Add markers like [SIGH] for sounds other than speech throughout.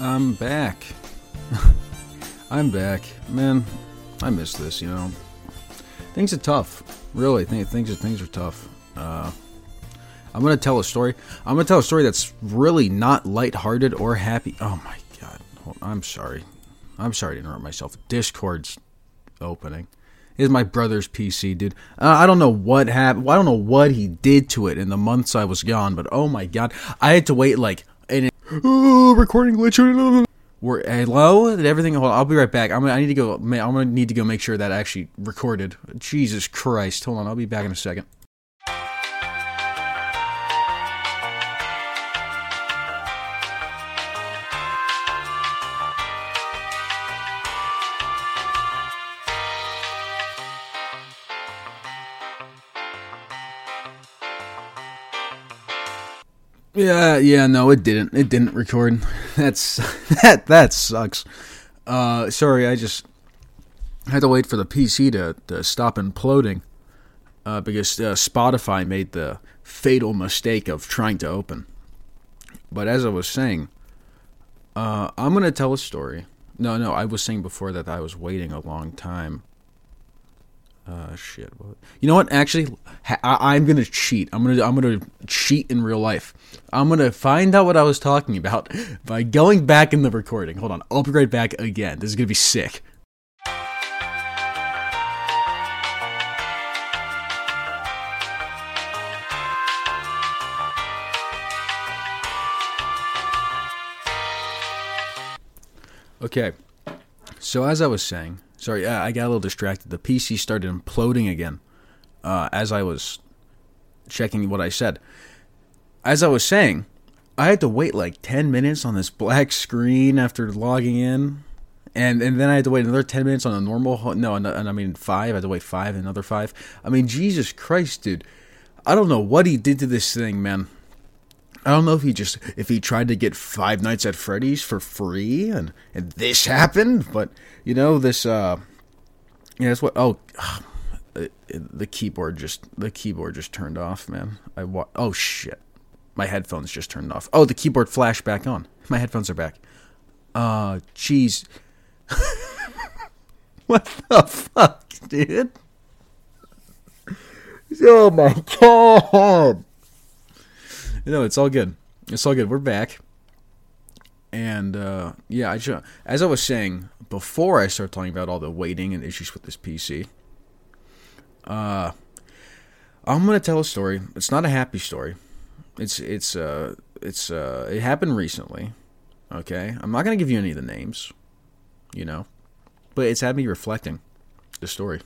I'm back. [LAUGHS] I'm back. Man, I miss this, you know. Things are tough. Really, th- things are things are tough. Uh, I'm gonna tell a story. I'm gonna tell a story that's really not lighthearted or happy. Oh my god. I'm sorry. I'm sorry to interrupt myself. Discord's opening. Is my brother's PC, dude. Uh, I don't know what happened. I don't know what he did to it in the months I was gone, but oh my god, I had to wait like oh, recording glitch. We're, hello, did everything? Hold on, I'll be right back. I'm. I need to go. I'm gonna need to go make sure that actually recorded. Jesus Christ! Hold on, I'll be back in a second. Yeah, yeah, no, it didn't. It didn't record. [LAUGHS] That's [LAUGHS] that that sucks. Uh, sorry, I just had to wait for the PC to, to stop imploding uh, because uh, Spotify made the fatal mistake of trying to open. But as I was saying, uh, I'm gonna tell a story. No, no, I was saying before that I was waiting a long time. Uh, shit. What? You know what? Actually, I- I'm gonna cheat. I'm gonna I'm gonna cheat in real life. I'm gonna find out what I was talking about [LAUGHS] by going back in the recording. Hold on. I'll be right back again. This is gonna be sick. Okay. So as I was saying, sorry, I I got a little distracted. The PC started imploding again uh, as I was checking what I said. As I was saying, I had to wait like ten minutes on this black screen after logging in, and and then I had to wait another ten minutes on a normal. No, and I mean five. I had to wait five, another five. I mean, Jesus Christ, dude! I don't know what he did to this thing, man. I don't know if he just if he tried to get Five Nights at Freddy's for free and and this happened, but you know this uh yeah, that's what oh uh, the keyboard just the keyboard just turned off, man. I wa- oh shit. My headphones just turned off. Oh, the keyboard flashed back on. My headphones are back. Uh jeez. [LAUGHS] what the fuck, dude? Oh my god. No, it's all good. It's all good. We're back. And uh, yeah, I ju- as I was saying before I start talking about all the waiting and issues with this PC, uh, I'm gonna tell a story. It's not a happy story. It's it's uh it's uh it happened recently. Okay, I'm not gonna give you any of the names, you know, but it's had me reflecting the story.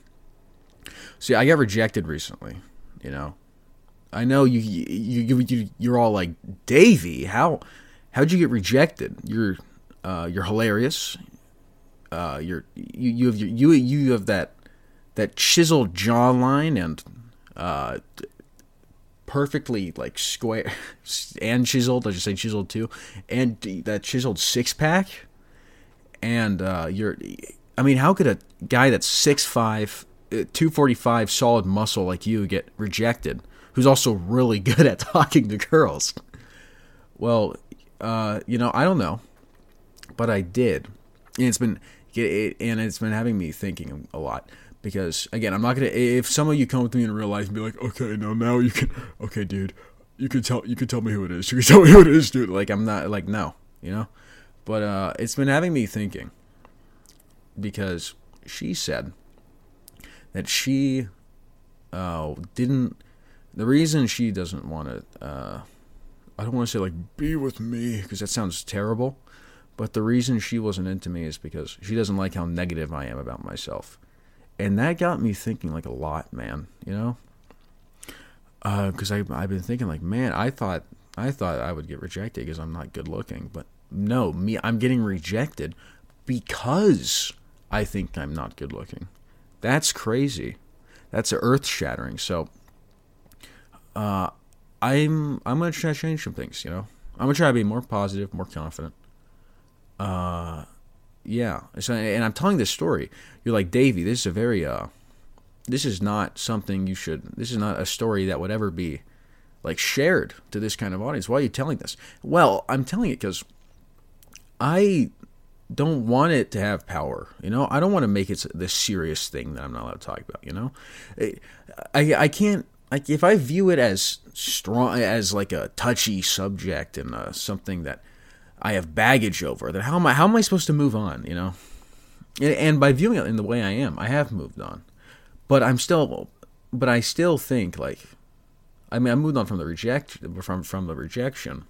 See, I got rejected recently. You know, I know you you you, you you're all like Davey. How how'd you get rejected? You're uh, you're hilarious. Uh, you're you you have you you have that that chiseled jawline and uh, perfectly like square [LAUGHS] and chiseled. I just say chiseled too, and that chiseled six pack. And uh, you're, I mean, how could a guy that's six five, two forty five, solid muscle like you get rejected? Who's also really [LAUGHS] good at talking to girls? Well, uh, you know, I don't know, but I did, and it's been and it's been having me thinking a lot because again, I'm not gonna. If some of you come with me in real life and be like, okay, no, now you can, okay, dude, you can tell you can tell me who it is. You can [LAUGHS] tell me who it is, dude. Like I'm not like no, you know, but uh, it's been having me thinking because she said that she uh, didn't. The reason she doesn't want to, uh, I don't want to say like be with me because that sounds terrible, but the reason she wasn't into me is because she doesn't like how negative I am about myself, and that got me thinking like a lot, man. You know, because I I've been thinking like, man, I thought I thought I would get rejected because I'm not good looking, but no, me I'm getting rejected because I think I'm not good looking. That's crazy. That's earth shattering. So uh, I'm I'm gonna try to change some things. You know, I'm gonna try to be more positive, more confident. Uh, yeah. So, and I'm telling this story. You're like Davy. This is a very uh, this is not something you should. This is not a story that would ever be like shared to this kind of audience. Why are you telling this? Well, I'm telling it because I don't want it to have power. You know, I don't want to make it this serious thing that I'm not allowed to talk about. You know, I I can't like if I view it as strong as like a touchy subject and uh, something that I have baggage over. Then how am I how am I supposed to move on? You know, and, and by viewing it in the way I am, I have moved on, but I'm still, but I still think like, I mean, I moved on from the reject from from the rejection,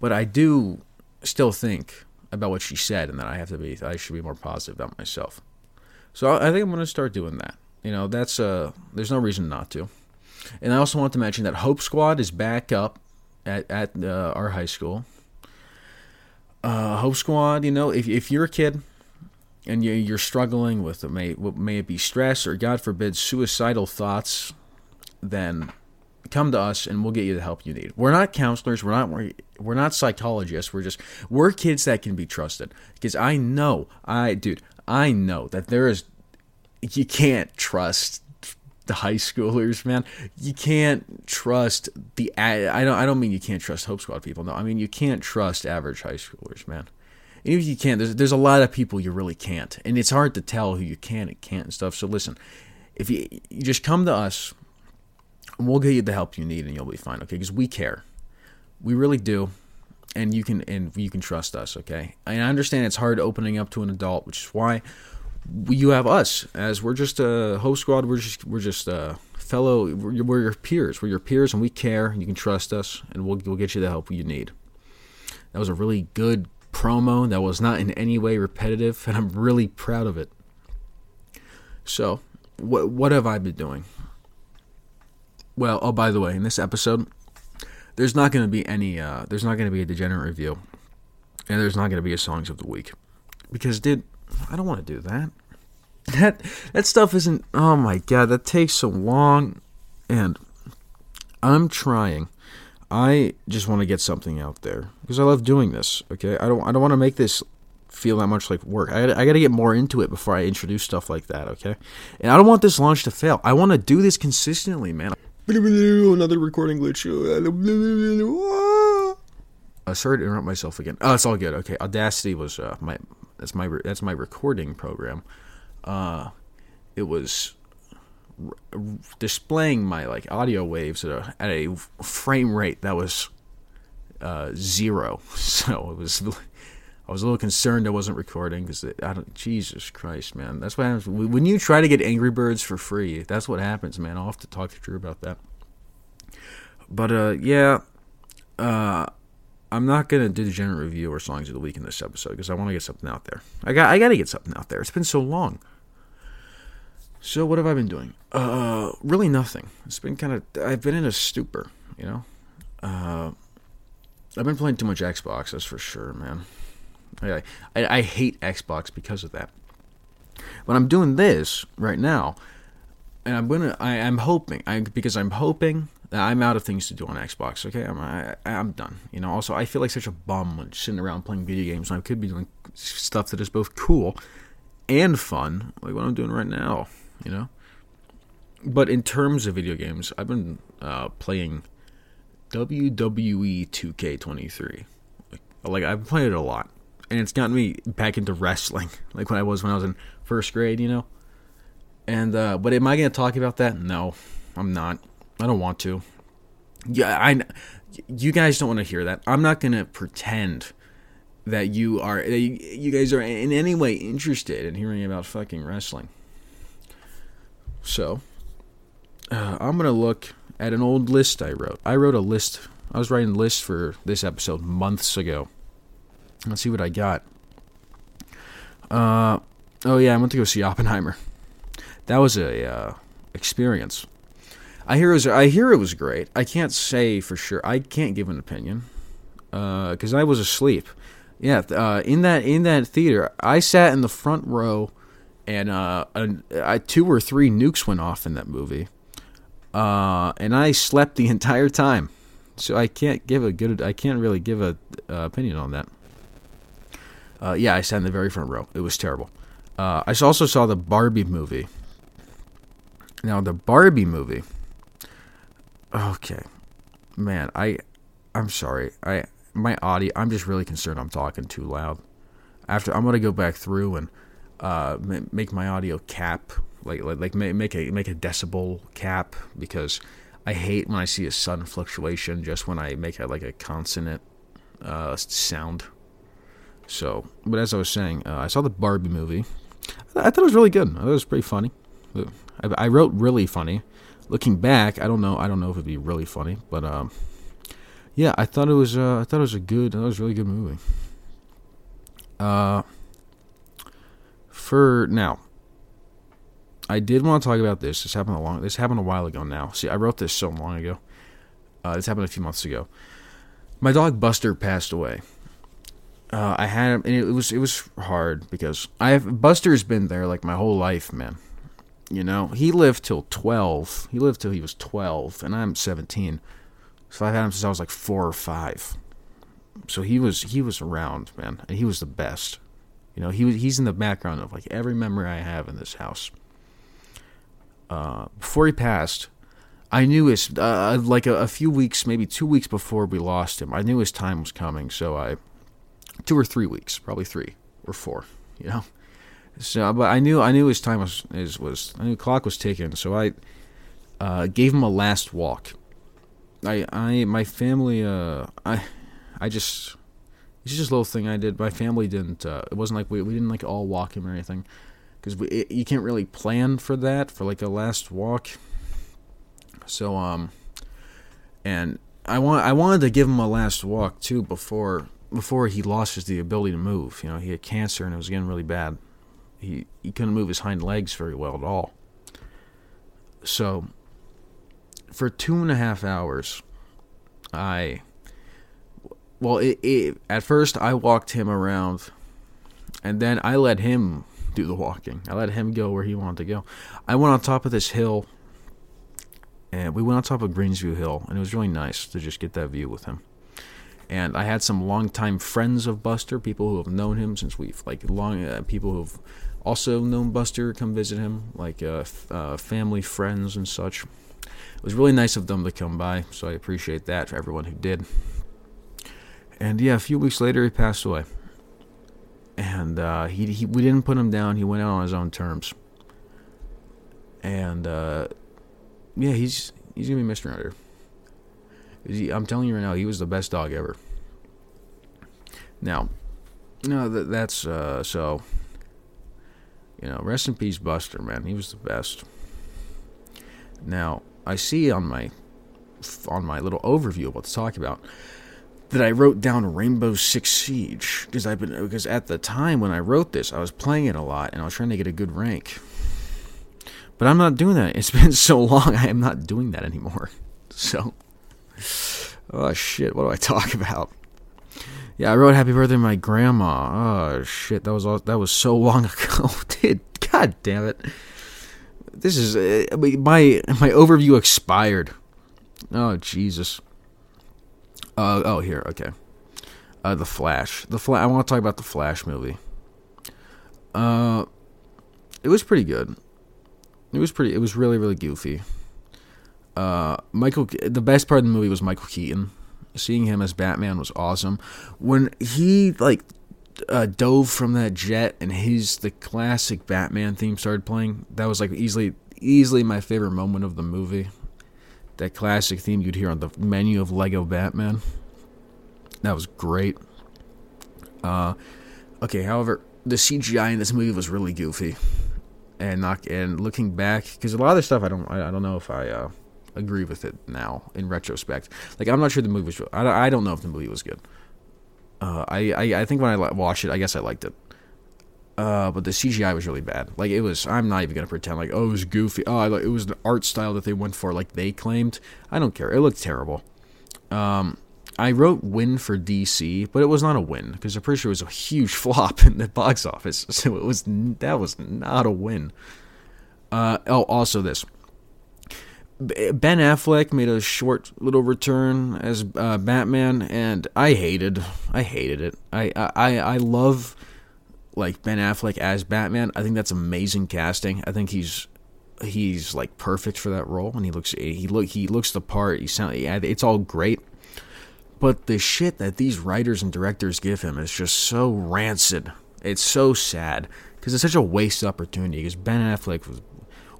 but I do still think about what she said and that I have to be I should be more positive about myself. So I think I'm going to start doing that. You know, that's uh there's no reason not to. And I also want to mention that Hope Squad is back up at at uh, our high school. Uh, Hope Squad, you know, if if you're a kid and you, you're struggling with may may it be stress or God forbid suicidal thoughts, then come to us and we'll get you the help you need. We're not counselors. We're not we're not psychologists. We're just we're kids that can be trusted. Because I know, I dude, I know that there is you can't trust high schoolers, man. You can't trust the. I don't. I don't mean you can't trust Hope Squad people. No, I mean you can't trust average high schoolers, man. And if you can't, there's there's a lot of people you really can't, and it's hard to tell who you can and can't and stuff. So listen, if you you just come to us, and we'll get you the help you need, and you'll be fine. Okay, because we care, we really do, and you can and you can trust us. Okay, and I understand it's hard opening up to an adult, which is why you have us as we're just a Hope Squad. We're just we're just uh, fellow. We're, we're, your peers. We're your peers, and we care. You can trust us, and we'll we'll get you the help you need. That was a really good promo. That was not in any way repetitive, and I'm really proud of it. So, what what have I been doing? Well, oh by the way, in this episode, there's not going to be any. Uh, there's not going to be a degenerate review, and there's not going to be a songs of the week because did I don't want to do that. That that stuff isn't. Oh my god, that takes so long, and I'm trying. I just want to get something out there because I love doing this. Okay, I don't. I don't want to make this feel that much like work. I, I got to get more into it before I introduce stuff like that. Okay, and I don't want this launch to fail. I want to do this consistently, man. Another recording glitch. I sorry to interrupt myself again. Oh, it's all good. Okay, Audacity was uh, my that's my that's my recording program. Uh, it was r- displaying my like audio waves at a at a frame rate that was uh, zero. [LAUGHS] So it was I was a little concerned I wasn't recording because I don't. Jesus Christ, man, that's what happens when you try to get Angry Birds for free. That's what happens, man. I'll have to talk to Drew about that. But uh, yeah, uh, I'm not gonna do the general review or songs of the week in this episode because I want to get something out there. I got I got to get something out there. It's been so long. So what have I been doing? Uh, really nothing. It's been kind of I've been in a stupor, you know. Uh, I've been playing too much Xbox, that's for sure, man. I, I I hate Xbox because of that. But I'm doing this right now, and I'm gonna I, I'm hoping I because I'm hoping I'm out of things to do on Xbox. Okay, I'm I, I'm done. You know. Also, I feel like such a bum when sitting around playing video games when I could be doing stuff that is both cool and fun, like what I'm doing right now. You know. But in terms of video games, I've been uh, playing WWE 2K23. Like, like I've played it a lot, and it's gotten me back into wrestling, [LAUGHS] like when I was when I was in first grade. You know. And uh, but am I going to talk about that? No, I'm not. I don't want to. Yeah, I. You guys don't want to hear that. I'm not gonna pretend that you are. You, you guys are in any way interested in hearing about fucking wrestling. So, uh, I'm gonna look at an old list I wrote. I wrote a list. I was writing lists for this episode months ago. Let's see what I got. Uh, oh yeah, I went to go see Oppenheimer. That was a uh, experience. I hear it was, I hear it was great. I can't say for sure. I can't give an opinion because uh, I was asleep. Yeah, uh, in that in that theater, I sat in the front row, and uh, two or three nukes went off in that movie, uh, and I slept the [LAUGHS] entire time. So I can't give a good. I can't really give a opinion on that. Uh, yeah, I sat in the very front row. It was terrible. Uh, I also saw the Barbie movie. Now the Barbie movie Okay, man, I, I'm sorry. I, my audio. I'm just really concerned. I'm talking too loud. After I'm gonna go back through and uh, make my audio cap like like, like make a make a decibel cap because I hate when I see a sudden fluctuation just when I make a, like a consonant uh, sound. So, but as I was saying, uh, I saw the Barbie movie. I thought it was really good. I thought it was pretty funny. I, I wrote really funny. Looking back, I don't know. I don't know if it'd be really funny, but um, yeah, I thought it was. Uh, I thought it was a good. It was a really good movie. Uh, for now, I did want to talk about this. This happened a long. This happened a while ago now. See, I wrote this so long ago. Uh, this happened a few months ago. My dog Buster passed away. Uh, I had him, and it was it was hard because I have Buster's been there like my whole life, man. You know, he lived till twelve. He lived till he was twelve, and I'm seventeen. So I've had him since I was like four or five. So he was he was around, man, and he was the best. You know, he was he's in the background of like every memory I have in this house. Uh, before he passed, I knew his uh, like a, a, few weeks, maybe two weeks before we lost him. I knew his time was coming, so I two or three weeks, probably three or four, you know. So, but I knew I knew his time was is was I knew clock was ticking, so I uh, gave him a last walk. I I my family uh I I just it's just a little thing I did. My family didn't. Uh, it wasn't like we we didn't like all walk him or anything because you can't really plan for that for like a last walk. So um, and I want I wanted to give him a last walk too before before he lost his the ability to move. You know, he had cancer and it was getting really bad. He he couldn't move his hind legs very well at all. So for two and a half hours, I well, it, it, at first I walked him around, and then I let him do the walking. I let him go where he wanted to go. I went on top of this hill, and we went on top of Greensview Hill, and it was really nice to just get that view with him. And I had some longtime friends of Buster, people who have known him since we've like long, uh, people who've also known Buster come visit him, like uh, f- uh, family, friends, and such. It was really nice of them to come by, so I appreciate that for everyone who did. And yeah, a few weeks later, he passed away and uh, he, he we didn't put him down. He went out on his own terms, and uh, yeah, he's he's gonna be missed around here. I'm telling you right now, he was the best dog ever. Now, no, that, that's uh, so. You know, rest in peace, Buster. Man, he was the best. Now, I see on my on my little overview of what to talk about that I wrote down Rainbow Six Siege because I've been because at the time when I wrote this, I was playing it a lot and I was trying to get a good rank. But I'm not doing that. It's [LAUGHS] been so long. I am not doing that anymore. [LAUGHS] So, oh shit, what do I talk about? Yeah, I wrote "Happy Birthday" to my grandma. Oh shit, that was all, that was so [LAUGHS] long ago. Dude, god damn it. This is uh, my my overview expired. Oh Jesus. Uh, oh, here, okay. Uh, the Flash. The Flash. I want to talk about the Flash movie. Uh, it was pretty good. It was pretty. It was really, really goofy. Uh, Michael. The best part of the movie was Michael Keaton. Seeing him as Batman was awesome. When he like uh, dove from that jet and his the classic Batman theme started playing, that was like easily easily my favorite moment of the movie that classic theme you'd hear on the menu of Lego Batman. That was great. Uh, okay, however, the CGI in this movie was really goofy, and not and looking back, because a lot of the stuff I don't I, I don't know if I uh, agree with it now in retrospect. Like I'm not sure the movie was. I don't, I don't know if the movie was good. Uh, I, I I think when I watched it, I guess I liked it. Uh, but the CGI was really bad. Like it was. I'm not even gonna pretend like oh it was goofy. Oh, it was the art style that they went for, like they claimed. I don't care. It looked terrible. Um, I wrote win for DC, but it was not a win because I'm pretty sure it was a huge [LAUGHS] flop in the box office. [LAUGHS] So it was that was not a win. Uh, oh, also this. Ben Affleck made a short little return as uh, Batman, and I hated, I hated it. I, I, I love like Ben Affleck as Batman. I think that's amazing casting. I think he's he's like perfect for that role, and he looks he look he looks the part. He sound yeah, it's all great. but the shit that these writers and directors give him is just so rancid. It's so sad because it's such a waste opportunity. Because Ben Affleck was,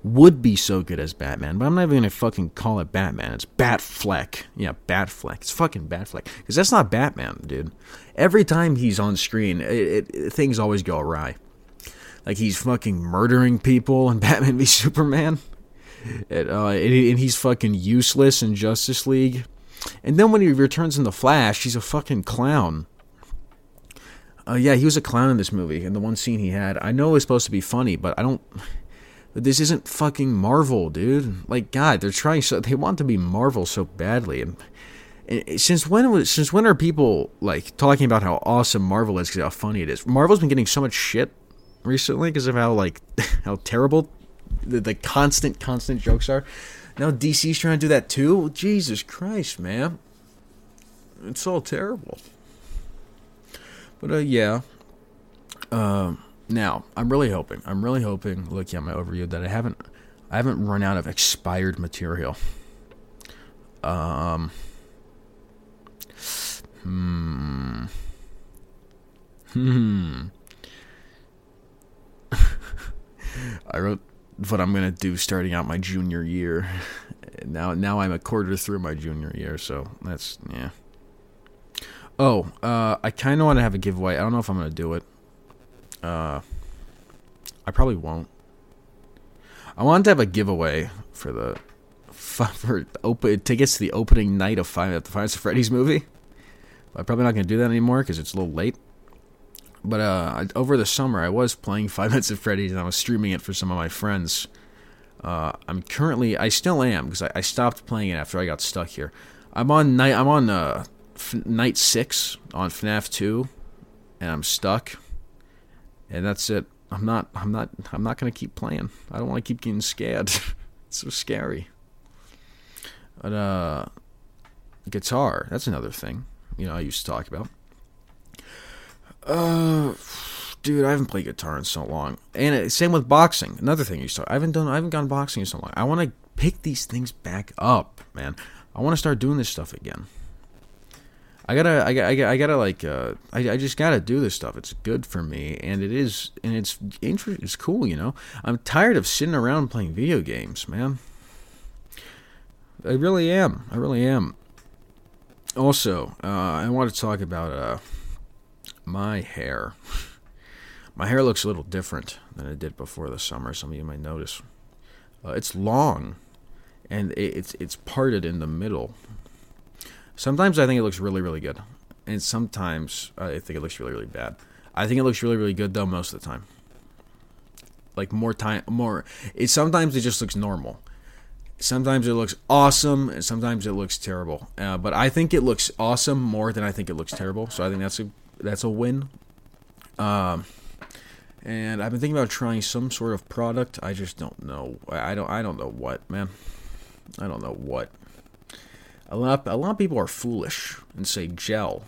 would be so good as Batman, but I'm not even gonna fucking call it Batman. It's Batfleck. Yeah, Batfleck. It's fucking Batfleck because that's not Batman, dude. Every time he's on screen, it, it, things always go awry. Like he's fucking murdering people in [LAUGHS] Batman v Superman. And, uh, and he's fucking useless in Justice League. And then when he returns in the Flash, he's a fucking clown. Uh, yeah, he was a clown in this movie, and the one scene he had. I know it was supposed to be funny, but I don't. This isn't fucking Marvel, dude. Like, God, they're trying so. They want to be Marvel so badly, and, and since when was since when are people like talking about how awesome Marvel is because how funny it is? Marvel's been getting so much shit recently because of how like [LAUGHS] how terrible the, the constant constant jokes are. Now DC's trying to do that too. Jesus Christ, man, it's all terrible. But uh, yeah. Uh, now I'm really hoping. I'm really hoping. Looking at my overview, that I haven't, I haven't run out of expired material. Um. Hmm. Hmm. [LAUGHS] I wrote what I'm gonna do starting out my junior year. Now, now I'm a quarter through my junior year, so that's yeah. Oh, uh, I kind of want to have a giveaway. I don't know if I'm gonna do it. Uh, I probably won't. I wanted to have a giveaway for the [LAUGHS] for open tickets to the opening night of Five at the Five Freddy's movie. I'm probably not gonna do that anymore because it's a little late. But uh, over the summer, I was playing [LAUGHS] Five Nights at Freddy's and I was streaming it for some of my friends. Uh, I'm currently, I still am because I, I, stopped playing it after I got stuck here. I'm on night, I'm on uh, f- night six on FNAF two, and I'm stuck. And that's it. I'm not, I'm not, I'm not gonna keep playing. I don't want to keep getting scared. [LAUGHS] it's so scary. But uh, guitar, that's another thing. You know, I used to talk about. Uh, dude, I haven't played guitar in so long. And same with boxing. Another thing you start. I haven't done. I haven't gone boxing in so long. I want to pick these things back up, man. I want to start doing this stuff again. I gotta, I gotta, I gotta, like, uh, I, I just gotta do this stuff. It's good for me, and it is, and it's interesting. It's cool, you know. I'm tired of sitting around playing video games, man. I really am. I really am. Also, uh, I want to talk about uh, my hair. [LAUGHS] My hair looks a little different than it did before the summer. Some of you might notice. Uh, it's long, and it's it's parted in the middle. Sometimes I think it looks really really good, and sometimes I think it looks really really bad. I think it looks really really good though most of the time. Like more time, more. It sometimes it just looks normal. Sometimes it looks awesome, and sometimes it looks terrible. Uh, but I think it looks awesome more than I think it looks terrible. So I think that's a that's a win. Um, and I've been thinking about trying some sort of product. I just don't know. I don't. I don't know what, man. I don't know what. A lot. A lot of people are foolish and say gel.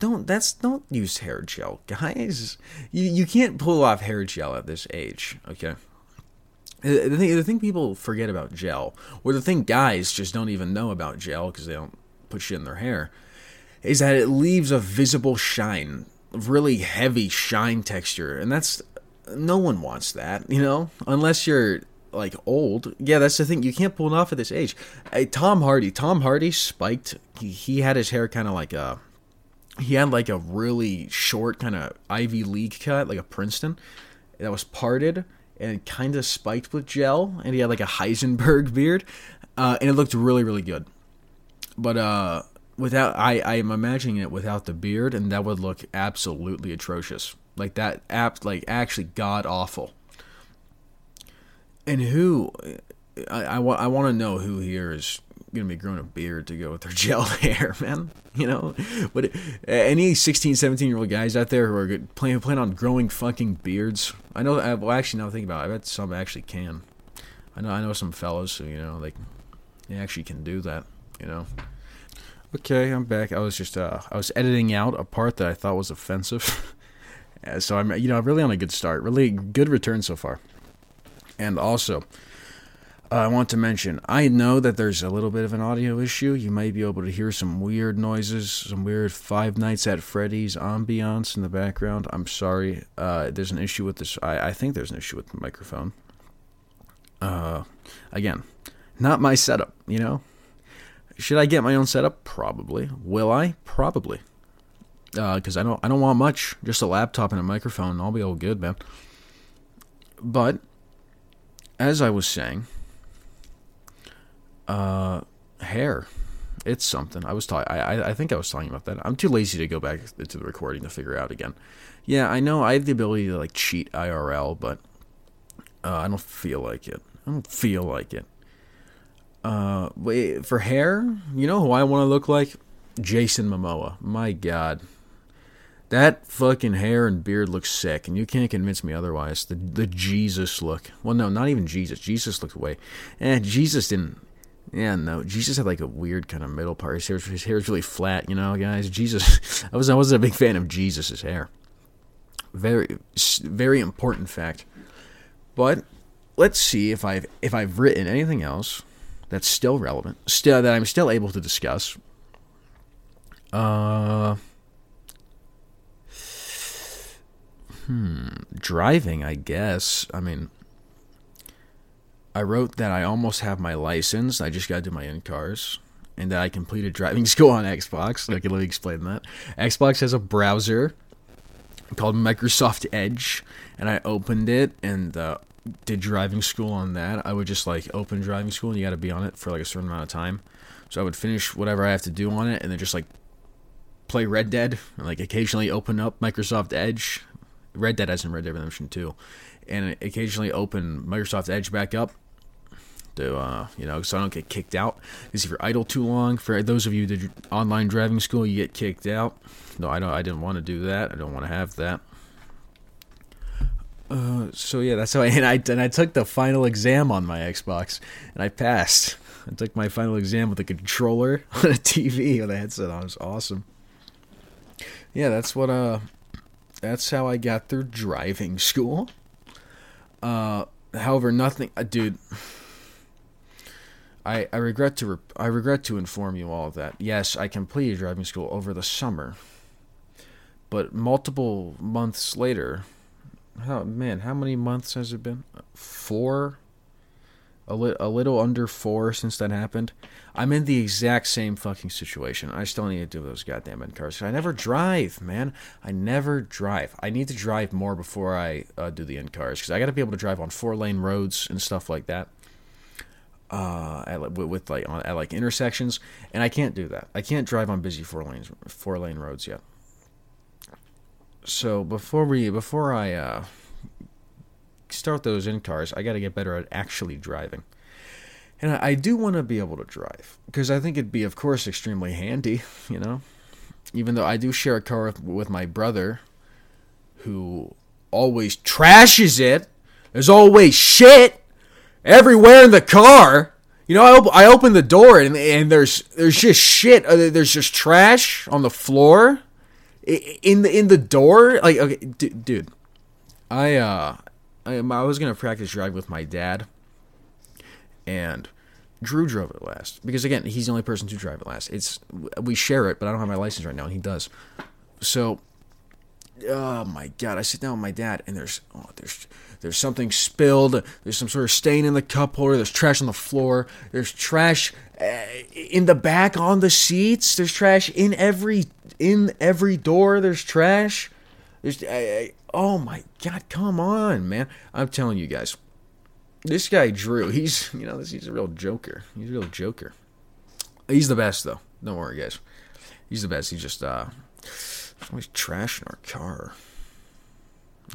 Don't. That's don't use hair gel, guys. You you can't pull off hair gel at this age. Okay. The thing, the thing people forget about gel, or the thing guys just don't even know about gel because they don't put shit in their hair, is that it leaves a visible shine, really heavy shine texture, and that's no one wants that, you know, unless you're like old. Yeah, that's the thing. You can't pull it off at this age. Hey, Tom Hardy. Tom Hardy spiked. He, he had his hair kind of like a. He had like a really short kind of Ivy League cut, like a Princeton, that was parted and kind of spiked with gel, and he had like a Heisenberg [LAUGHS] beard, uh, and it looked really really good. But uh, without I I am imagining it without the beard, and that would look absolutely atrocious. Like that app, like actually god awful. And who, I, I, I want to know who here is gonna be growing a beard to go with their [LAUGHS] gel hair, man. You know, but any 16, 17 year old guys out there who are planning plan on growing fucking beards, I know. I, well, actually, now think about it, I bet some actually can. I know. I know some fellows who you know like they actually can do that. You know. Okay, I'm back. I was just uh, I was editing out a part that I thought was offensive. [LAUGHS] so I'm you know really on a good start. Really good return so far. And also, I want to mention I know that there's a little bit of an audio issue. You might be able to hear some weird noises, some weird Five Nights at Freddy's ambiance in the background. I'm sorry. Uh, there's an issue with this. I, I think there's an issue with the microphone. Uh, again, not my setup, you know? Should I get my own setup? Probably. Will I? Probably. Because uh, I don't, I don't want much. Just a laptop and a microphone, I'll be all good, man. But as I was saying, uh, hair, it's something. I was talking. I, I think I was talking about that. I'm too lazy to go back to the recording to figure out again. Yeah, I know I have the ability to like cheat IRL, but uh, I don't feel like it. I don't feel like it. Uh, for hair, you know who I want to look like? Jason Momoa. My God, that fucking hair and beard looks sick, and you can't convince me otherwise. The the Jesus look. Well, no, not even Jesus. Jesus looked way. And eh, Jesus didn't. Yeah, no. Jesus had like a weird kind of middle part. His hair, his hair was really flat, you know, guys. Jesus, [LAUGHS] I was I wasn't a big fan of Jesus's hair. Very very important fact. But let's see if I've if I've written anything else that's still relevant, still that I'm still able to discuss. Uh, hmm, driving, I guess. I mean, I wrote that I almost have my license. I just got to do my in cars. And that I completed driving [LAUGHS] school on Xbox. Can let me explain that. Xbox has a browser called Microsoft Edge, and I opened it, and uh, did driving school on that, I would just like open driving school and you got to be on it for like a certain amount of time. So I would finish whatever I have to do on it and then just like play Red Dead and like occasionally open up Microsoft Edge. Red Dead as in Red Dead Redemption 2. And occasionally open Microsoft Edge back up to, uh, you know, so I don't get kicked out. Because if you're idle too long, for those of you that do online driving school, you get kicked out. No, I don't. I didn't want to do that. I don't want to have that. Uh, so yeah, that's how I [LAUGHS] and I and I took the final exam on my Xbox and I passed. I took my final exam with a controller [LAUGHS] on a TV with a headset on. It was awesome. Yeah, that's what uh, that's how I got through driving school. Uh, however, nothing, uh, dude. I I regret to I regret to inform you all that. Yes, I completed driving school over the summer, but multiple months later how man, how many months has it been? Four. A, li- a little under four since that happened. I'm in the exact same fucking situation. I still need to do those goddamn in cars. I never drive, man. I never drive. I need to drive more before I uh, do the in cars because I got to be able to drive on four lane roads and stuff like that. Uh, at, with, with like on, at like intersections, and I can't do that. I can't drive on busy four lanes four lane roads yet so before we before I uh, start those in cars, I got to get better at actually driving. And I, do want to be able to drive because I think it'd be, of course, extremely handy. [LAUGHS] You know, even though I do share a car with, with my brother, who always trashes it. There's always shit everywhere in the car. You know, I, op- I open the door and, and there's there's just shit. There's just trash on the floor in the in the door like okay d- dude i uh I, I was gonna practice drive with my dad and drew drove it last because again he's the only person to drive it last. It's we share it but i don't have my license right now and he does. So oh my god i sit down with my dad and there's oh, there's there's something spilled. There's some sort of stain in the cup holder. There's trash on the floor. There's trash uh, in the back on the seats. There's trash in every in every door. There's trash. There's, I, oh my god, come on, man! I'm telling you guys, this guy Drew, he's you know he's a real joker. He's a real joker. He's the best though. Don't worry, guys. He's the best. He's just uh, always trash in our car.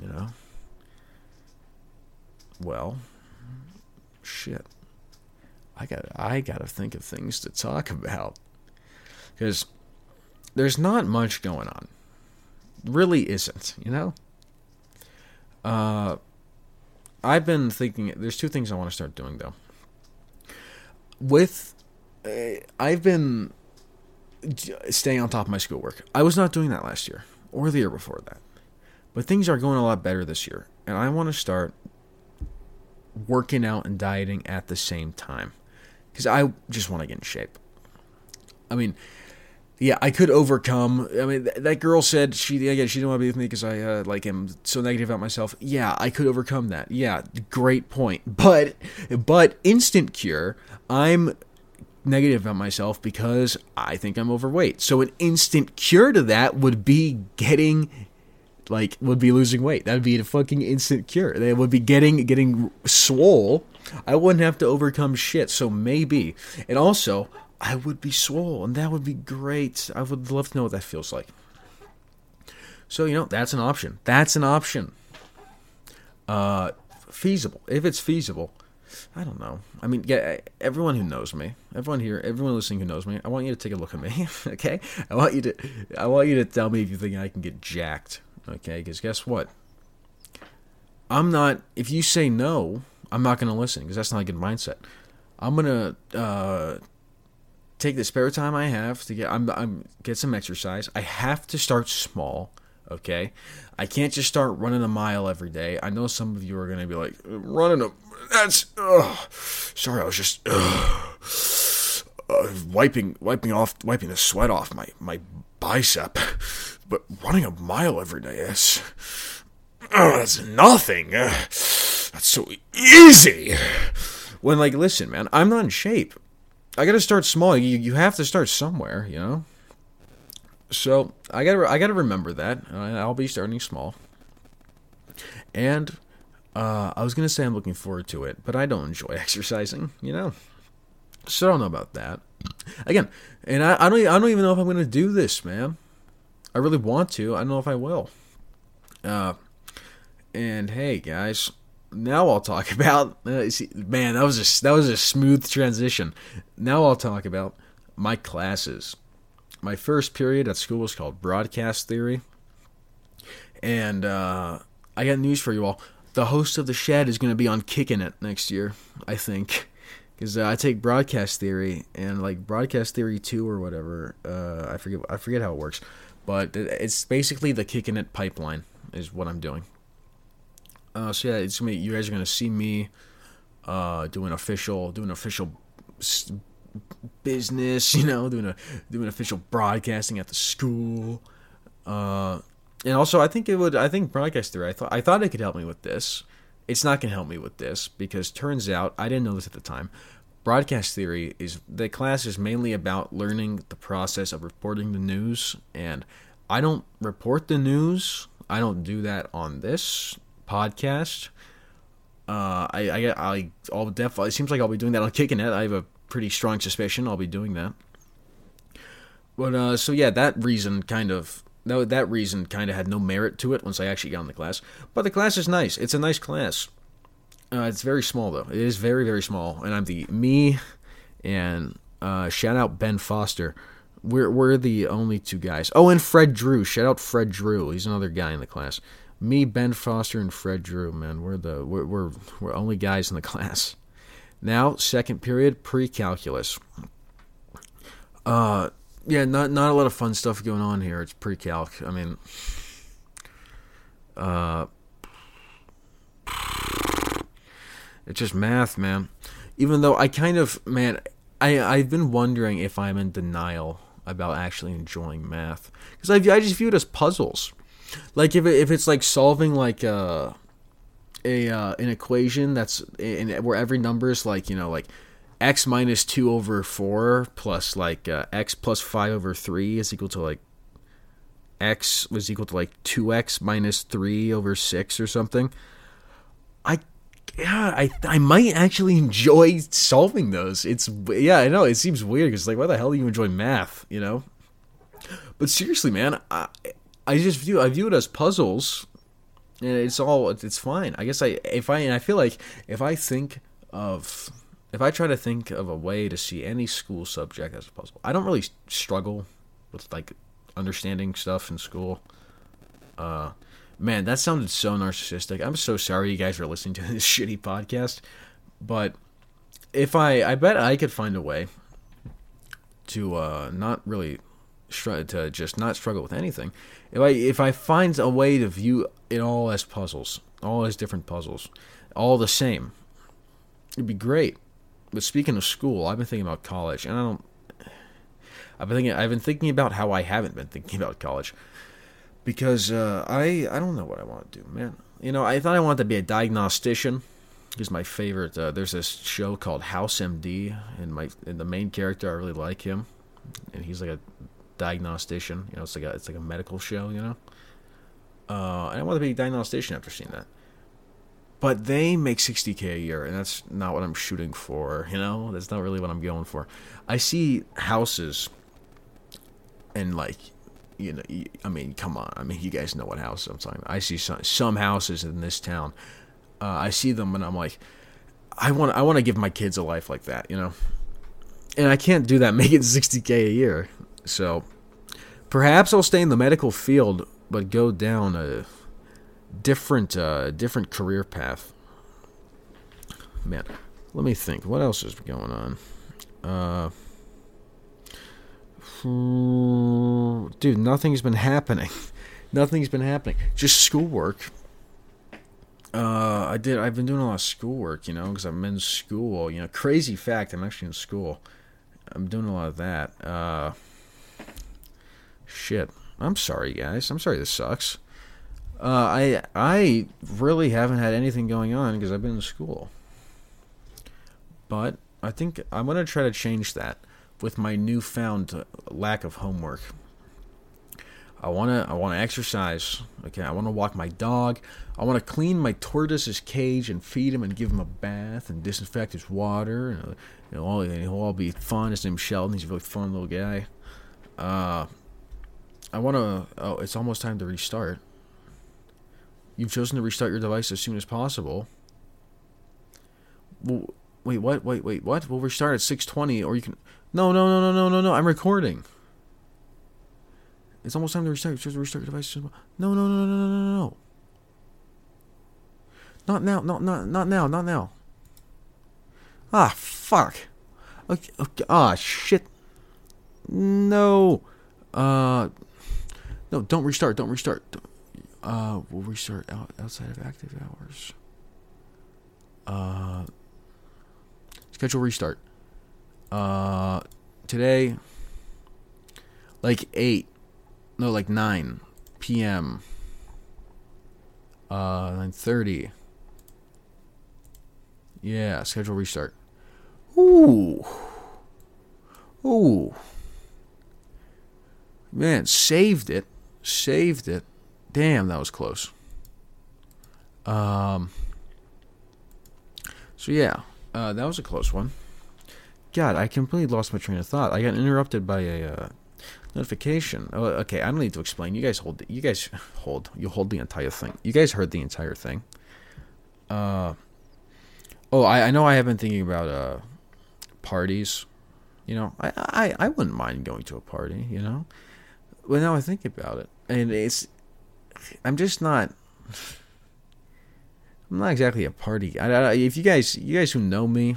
You know. Well, shit. I got I got to think of things to talk about because there's not much going on. Really isn't, you know? Uh, I've been thinking, there's two things I want to start doing, though. With, uh, I've been staying on top of my schoolwork. I was not doing that last year or the year before that. But things are going a lot better this year. And I want to start working out and dieting at the same time because I just want to get in shape. I mean, yeah, I could overcome. I mean, th- that girl said she again she didn't want to be with me because I uh, like am so negative about myself. Yeah, I could overcome that. Yeah, great point. But but instant cure, I'm negative about myself because I think I'm overweight. So an instant cure to that would be getting like would be losing weight. That would be a fucking instant cure. They would be getting getting swole. I wouldn't have to overcome shit. So maybe. And also, I would be swole, and that would be great. I would love to know what that feels like. So you know, that's an option. That's an option. Uh, feasible. If it's feasible, I don't know. I mean, yeah, everyone who knows me, everyone here, everyone listening who knows me, I want you to take a look at me. [LAUGHS] okay, I want you to, I want you to tell me if you think I can get jacked. Okay, because guess what? I'm not. If you say no, I'm not going to listen because that's not a good mindset. I'm gonna uh, take the spare time I have to get I'm, I'm get some exercise. I have to start small. Okay, I can't just start running a mile every day. I know some of you are gonna be like running a that's ugh. sorry I was just uh, wiping wiping off wiping the sweat off my my bicep, but running a mile every day is that's nothing. That's so easy. When like listen, man, I'm not in shape. I got to start small. You you have to start somewhere, you know. So I got to I got to remember that. I'll be starting small. And uh, I was gonna say I'm looking forward to it, but I don't enjoy [LAUGHS] exercising, you know. So I don't know about that. Again, and I, I don't I don't even know if I'm gonna do this, man. I really want to. I don't know if I will. Uh, and hey, guys, now I'll talk about. Uh, see, man, that was a that was a smooth transition. Now I'll talk about my classes. My first period at school was called broadcast theory, and uh, I got news for you all. The host of the Shed is going to be on Kicking It next year, I think, because uh, I take broadcast theory and like broadcast theory two or whatever. Uh, I forget I forget how it works, but it's basically the Kicking It pipeline is what I'm doing. Uh, so yeah, it's me. You guys are gonna see me uh, doing official, doing official business. [LAUGHS] You know, doing a doing official broadcasting at the school. Uh, and also, I think it would. I think broadcast theory. I thought I thought it could help me with this. It's not gonna help me with this because turns out I didn't know this at the time. Broadcast theory is the class is mainly about learning the process of reporting the news, and I don't report the news. I don't do that on this podcast. Uh, I, I, I, I'll definitely. It seems like I'll be doing that on Kicking It. I have a pretty strong suspicion I'll be doing that. But uh, so yeah, that reason kind of that that reason kind of had no merit to it once I actually got in the class. But the class is nice. It's a nice class. Uh, it's very small though. It is very very small, and I'm the me and uh, shout out Ben Foster. We're we're the only two guys. Oh, and Fred Drew. Shout out Fred Drew. He's another guy in the class me, Ben Foster, and Fred Drew, man, we're the we're we're, we're only guys in the [LAUGHS] class. Now, second period, pre-calculus. Uh, yeah, not not a lot of fun stuff going on here. It's pre-calc. I mean, uh, it's just math, man. Even though I kind of, man, I I've been wondering if I'm in denial about actually enjoying math because I I just view it as puzzles. Like if it, if it's like solving like uh, a uh, an equation that's in where every number is like you know like x minus two over four plus like uh, x plus five over three is equal to like x was equal to like two x minus three over six or something. I yeah, I I might actually enjoy solving those. It's yeah, I know it seems weird because like why the hell do you enjoy math? You know. But seriously, man, I, I just view I view it as puzzles, and it's all it's fine. I guess I if I and I feel like if I think of if I try to think of a way to see any school subject as a puzzle, I don't really struggle with like understanding stuff in school. Uh, man, that sounded so narcissistic. I'm so sorry you guys are listening to [LAUGHS] this shitty podcast, but if I I bet I could find a way to uh not really to just not struggle with anything. If I if I find a way to view it all as puzzles, all as different puzzles, all the same, It'd be great. But speaking of school, I've been thinking about college, and I don't. I've been thinking. I've been thinking about how I haven't been thinking about college, because uh, I I don't know what I want to do, man. You know, I thought I wanted to be a diagnostician. Is my favorite. Uh, there's this show called House MD, and my and the main character I really like him, and he's like a diagnostician. You know, it's like a it's like a medical show. You know, uh, and I want to be a diagnostician after seeing that. But they make 60k a year and that's not what i'm shooting for you know? That's not really what i'm going for. I see houses and like you know i mean come on. I mean you guys know what house i'm talking about. I see some, some houses in this town. Uh, i see them and i'm like i want i want to give my kids a life like that you know? And i can't do that [LAUGHS] making 60k a year so perhaps i'll stay in the medical field but go down a different uh, different career path. Man, let me think. What else is going on? Uh, [SIGHS] dude, nothing's been happening. [LAUGHS] nothing's been happening. Just schoolwork. Uh, I did. I've been doing a lot of schoolwork, you know, because I'm in school. You know, crazy fact. I'm actually in school. I'm doing a lot of that. Uh, shit. I'm sorry, guys. I'm sorry. This sucks. Uh, I I really haven't had anything going on because I've been in school. But I think I'm gonna try to change that with my newfound lack of homework. I wanna I wanna exercise. Okay, I wanna walk my dog. I wanna clean my tortoise's cage and feed him and give him a bath and disinfect his water. And, all, he'll all be fun. His name's Sheldon. He's a really fun little guy. Uh, I wanna. Oh, it's almost time to restart. You've chosen to restart your device as soon as possible. Well, wait, what? Wait, wait, what? We'll restart at 6:20, or you can. No, no, no, no, no, no, no. I'm recording. It's almost time to restart. Just restart your device. No, no, no, no, no, no, no, no. Not now. Not not not now. Not now. Ah, fuck. Okay. okay. Ah, shit. No. Uh. No, don't restart. Don't restart. Don't. Uh, will restart out outside of active hours. Uh, schedule restart. Uh, today, like eight, no, like nine p.m. Uh, nine thirty. Yeah, schedule restart. Ooh, ooh, man, saved it, saved it. Damn, that was close. Um. So yeah, uh, that was a close one. God, I completely lost my train of thought. I got interrupted by a uh, notification. Oh, okay, I don't need to explain. You guys hold. You guys hold. You hold the entire thing. You guys heard the entire thing. Uh. Oh, I, I know. I have been thinking about uh, parties. You know, I, I I wouldn't mind going to a party. You know, but now I think about it, and it's I'm just not. I'm not exactly a party. I, I, if you guys, you guys who know me,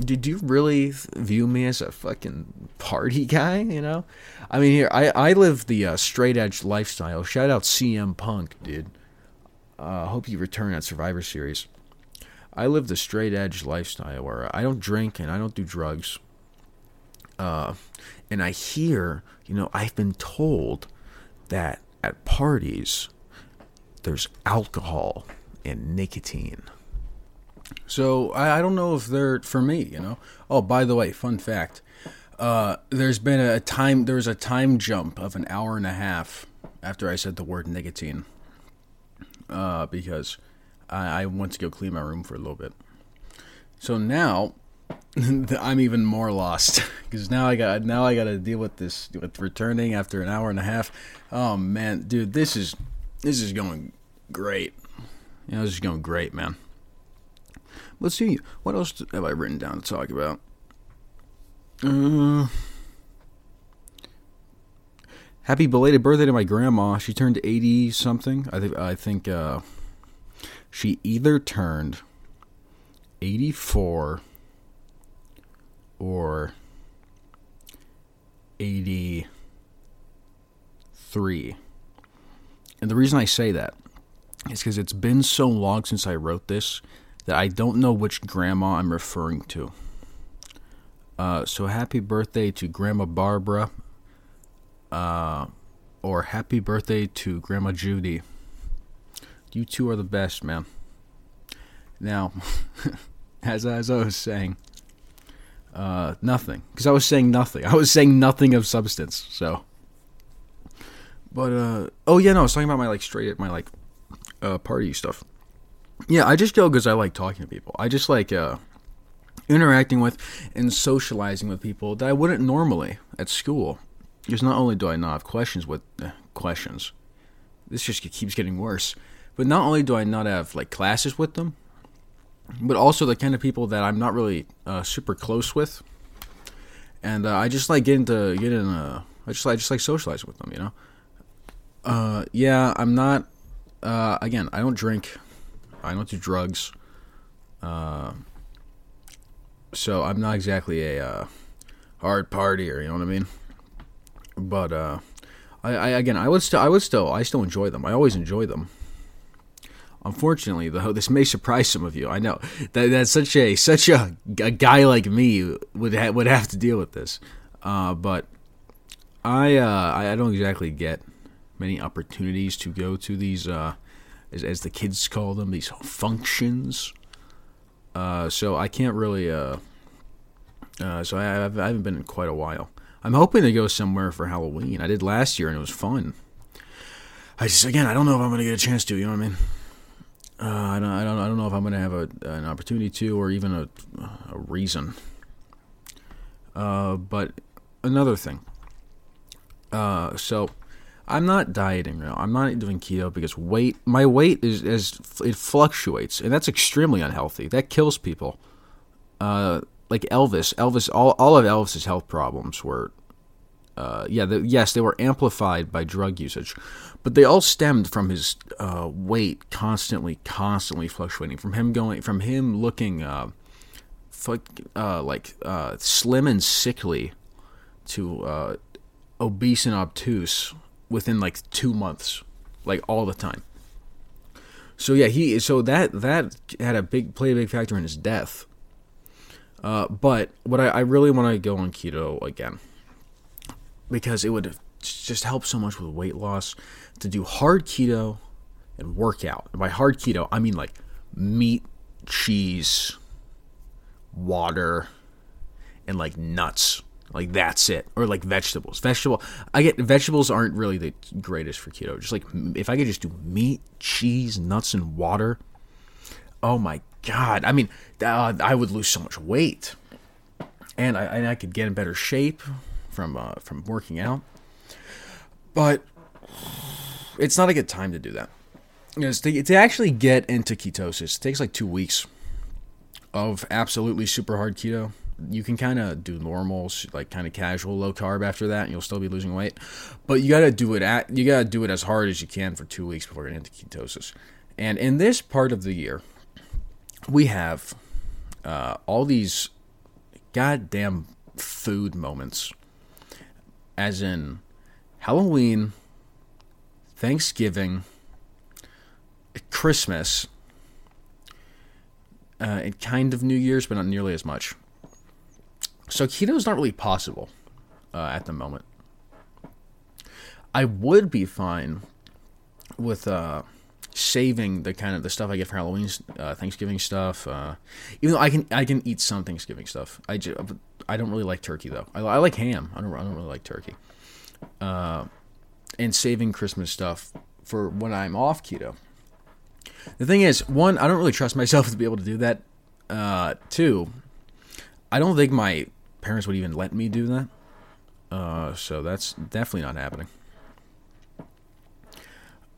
did you really view me as a fucking party [LAUGHS] guy? You know, I mean, here I I live the uh, straight edge lifestyle. Shout out CM Punk, dude. Uh, hope you return at Survivor Series. I live the straight edge lifestyle where I don't drink and I don't do drugs. Uh, and I hear, you know, I've been told that at parties there's alcohol and nicotine. So I, I don't know if they're for me, you know. Oh, by the way, fun fact: uh, there's been a time there was a time jump of an hour and a half after I said the word nicotine, uh, because I, I went to go clean my room for a little bit. So now [LAUGHS] I'm even more lost because now I got now I got to deal with this with returning after an hour and a half. Oh man, dude, this is this is going great. Yeah, this is going great, man. Let's see. What else have I written down to talk about? Uh, happy belated birthday to my grandma. She turned 80 something. I think I think uh, she either turned 84 or 83. And the reason I say that is because it's been so long since I wrote this that I don't know which grandma I'm referring to. Uh, so happy birthday to Grandma Barbara. Uh, or happy birthday to Grandma Judy. You two are the best, man. Now, [LAUGHS] as, as I was saying, uh, nothing. Because I was saying nothing. [LAUGHS] I was saying nothing of substance, so. But, uh, oh yeah, no, I was talking about my, like, straight, at my, like, uh, party stuff. Yeah, I just go because I like talking to people. I just like, uh, interacting with and socializing with people that I wouldn't normally at school. Because not only do I not have questions with uh, questions, this just keeps getting worse. But not only do I not have like classes with them, but also the kind of people that I'm not really uh, super close with, and uh, I just like getting to get in. A, I just I just like socializing with them, you know. Uh, yeah, I'm not. Uh, again, I don't drink. I don't do drugs. Uh, so I'm not exactly a uh, hard partier, you know what I mean? But uh, I, I again, I would still, I would still, I still enjoy them. I always enjoy them. Unfortunately, though, this may surprise some of you. I know that that's such a such a, a guy like me would ha- would have to deal with this. Uh, but I uh, I don't exactly get many opportunities to go to these uh, as, as the kids call them these functions. Uh, so I can't really. Uh, uh, so I, I've, I haven't been in quite a while. I'm hoping to go somewhere for Halloween. I did last year and it was fun. I just again I don't know if I'm gonna get a chance to. You know what I mean? Uh, I don't, I don't, I don't know if I'm going to have a, an opportunity to, or even a, a reason. Uh, but another thing. Uh, so I'm not dieting now. I'm not doing keto because weight. My weight is is it fluctuates, and that's extremely unhealthy. That kills people. Uh, like Elvis. Elvis. All all of Elvis's health problems were uh, yeah, the, yes, they were amplified by drug usage, but they all stemmed from his uh, weight constantly, constantly fluctuating. From him going, from him looking, uh, uh like uh, slim and sickly, to uh, obese and obtuse within like two months, like all the time. So yeah, he so that that had a big play a big factor in his death. but what I, I really want to go on keto again because it would just help so much with weight loss to do hard keto and workout. And by hard keto, I mean like meat, cheese, water, and like nuts. Like that's it, or like vegetables. Vegetable. I get vegetables aren't really the greatest for keto. Just like if I could just do meat, cheese, nuts, and water. Oh my god! I mean, uh, I would lose so much weight, and I, and I could get in better shape from uh, from working out. But it's not a good time to do that. Because to, to actually get into ketosis, it takes like two weeks of absolutely super hard keto. You can kind of do normal, like kind of casual low carb after that, and you'll still be losing weight. But you got to do it at you got to do it as hard as you can for two weeks before getting into ketosis. And in this part of the year, we have uh, all these goddamn food moments as in Halloween, Thanksgiving, Christmas, uh, and kind of New Year's, but not nearly as much. So keto is not really possible uh, at the moment. I would be fine with uh, saving the kind of the stuff I get for Halloween, uh, Thanksgiving stuff. Uh, even though I can I can eat some Thanksgiving stuff, I just, I don't really like turkey though. I, I like ham. I don't I don't really like turkey. Uh, and saving Christmas stuff for when I'm off keto. The thing is, one, I don't really trust myself [LAUGHS] to be able to do that. Uh, two, I don't think my parents would even let me do that. Uh, so that's definitely not happening.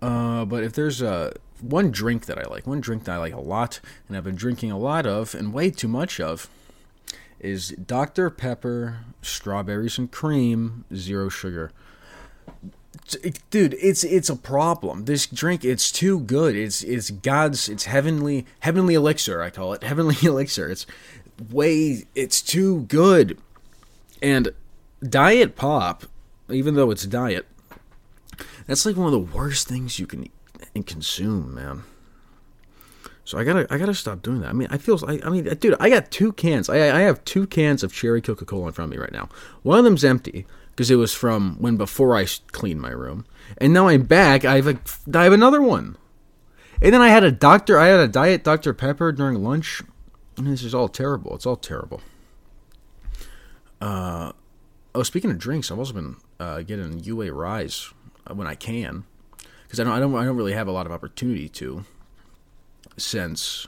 Uh, but if there's a one drink that I like, one drink that I like a lot, and I've been drinking a lot of, and way too much of, is Dr. Pepper, strawberries and cream, zero sugar. Dude, it's it's a problem. This drink, it's too good. It's it's God's, it's heavenly heavenly elixir. I call it [LAUGHS] heavenly elixir. It's way, it's too good. And diet pop, even though it's diet, that's like one of the worst things you can and consume, man. So I gotta I gotta stop doing that. I mean, I feel I, I mean, dude, I got two cans. I I have two cans of cherry Coca Cola in front of me right now. One of them's empty because it was from when before I cleaned my room, and now I'm back. I have a I have another one, and then I had a doctor. I had a diet Dr Pepper during lunch. This is all terrible. It's all terrible. Uh, oh, speaking of drinks, I've also been uh, getting UA Rise when I can because I don't I don't I don't really have a lot of opportunity to since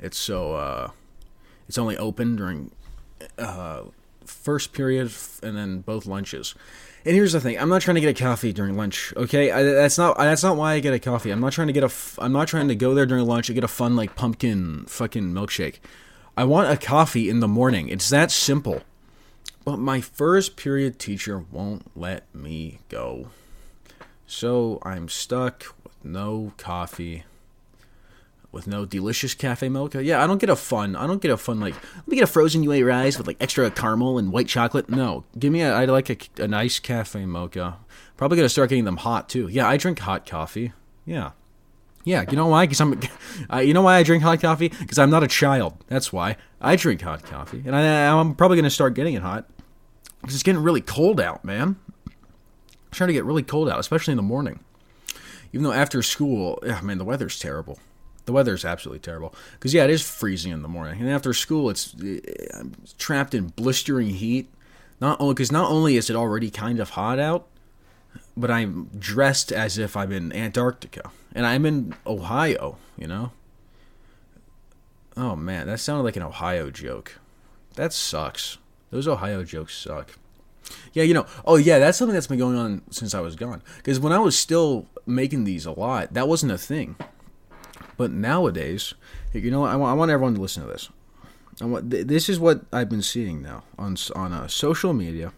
it's so uh, it's only open during uh, first period and then both lunches. And here's the thing: I'm not trying to get a coffee during lunch. Okay, I, that's not that's not why I get a coffee. I'm not trying to get a. I'm not trying to go there during lunch and get a fun like pumpkin fucking milkshake. I want a coffee in the morning. It's that simple. But my first period teacher won't let me go. So I'm stuck with no coffee with no delicious cafe mocha. Yeah, I don't get a fun. I don't get a fun like. Let me get a frozen UA rise with like extra caramel and white chocolate. No, give me a. I'd like a, a nice cafe mocha. Probably gonna start getting them hot too. Yeah, I drink hot coffee. Yeah, yeah. You know why? Because I'm. [LAUGHS] Uh, you know why I drink hot coffee? Because I'm not a child. That's why I drink hot coffee, and I, I'm probably gonna start getting it hot. Because it's getting really cold out, man. Trying to get really cold out, especially in the morning. Even though after school, yeah, man, the weather's terrible. The weather is absolutely terrible because yeah, it is freezing in the morning, and after school, it's eh, I'm trapped in blistering heat. Not only because not only is it already kind of hot out, but I'm dressed as if I'm in Antarctica and I'm in Ohio. You know. Oh man, that sounded like an Ohio joke. That sucks. Those Ohio jokes suck. Yeah, you know. Oh, yeah, that's something that's been going on since I was gone. Because when I was still making these a lot, that wasn't a thing. But nowadays, you know, I want, I want everyone to listen to this. I want, this is what I've been seeing now on on uh, social media.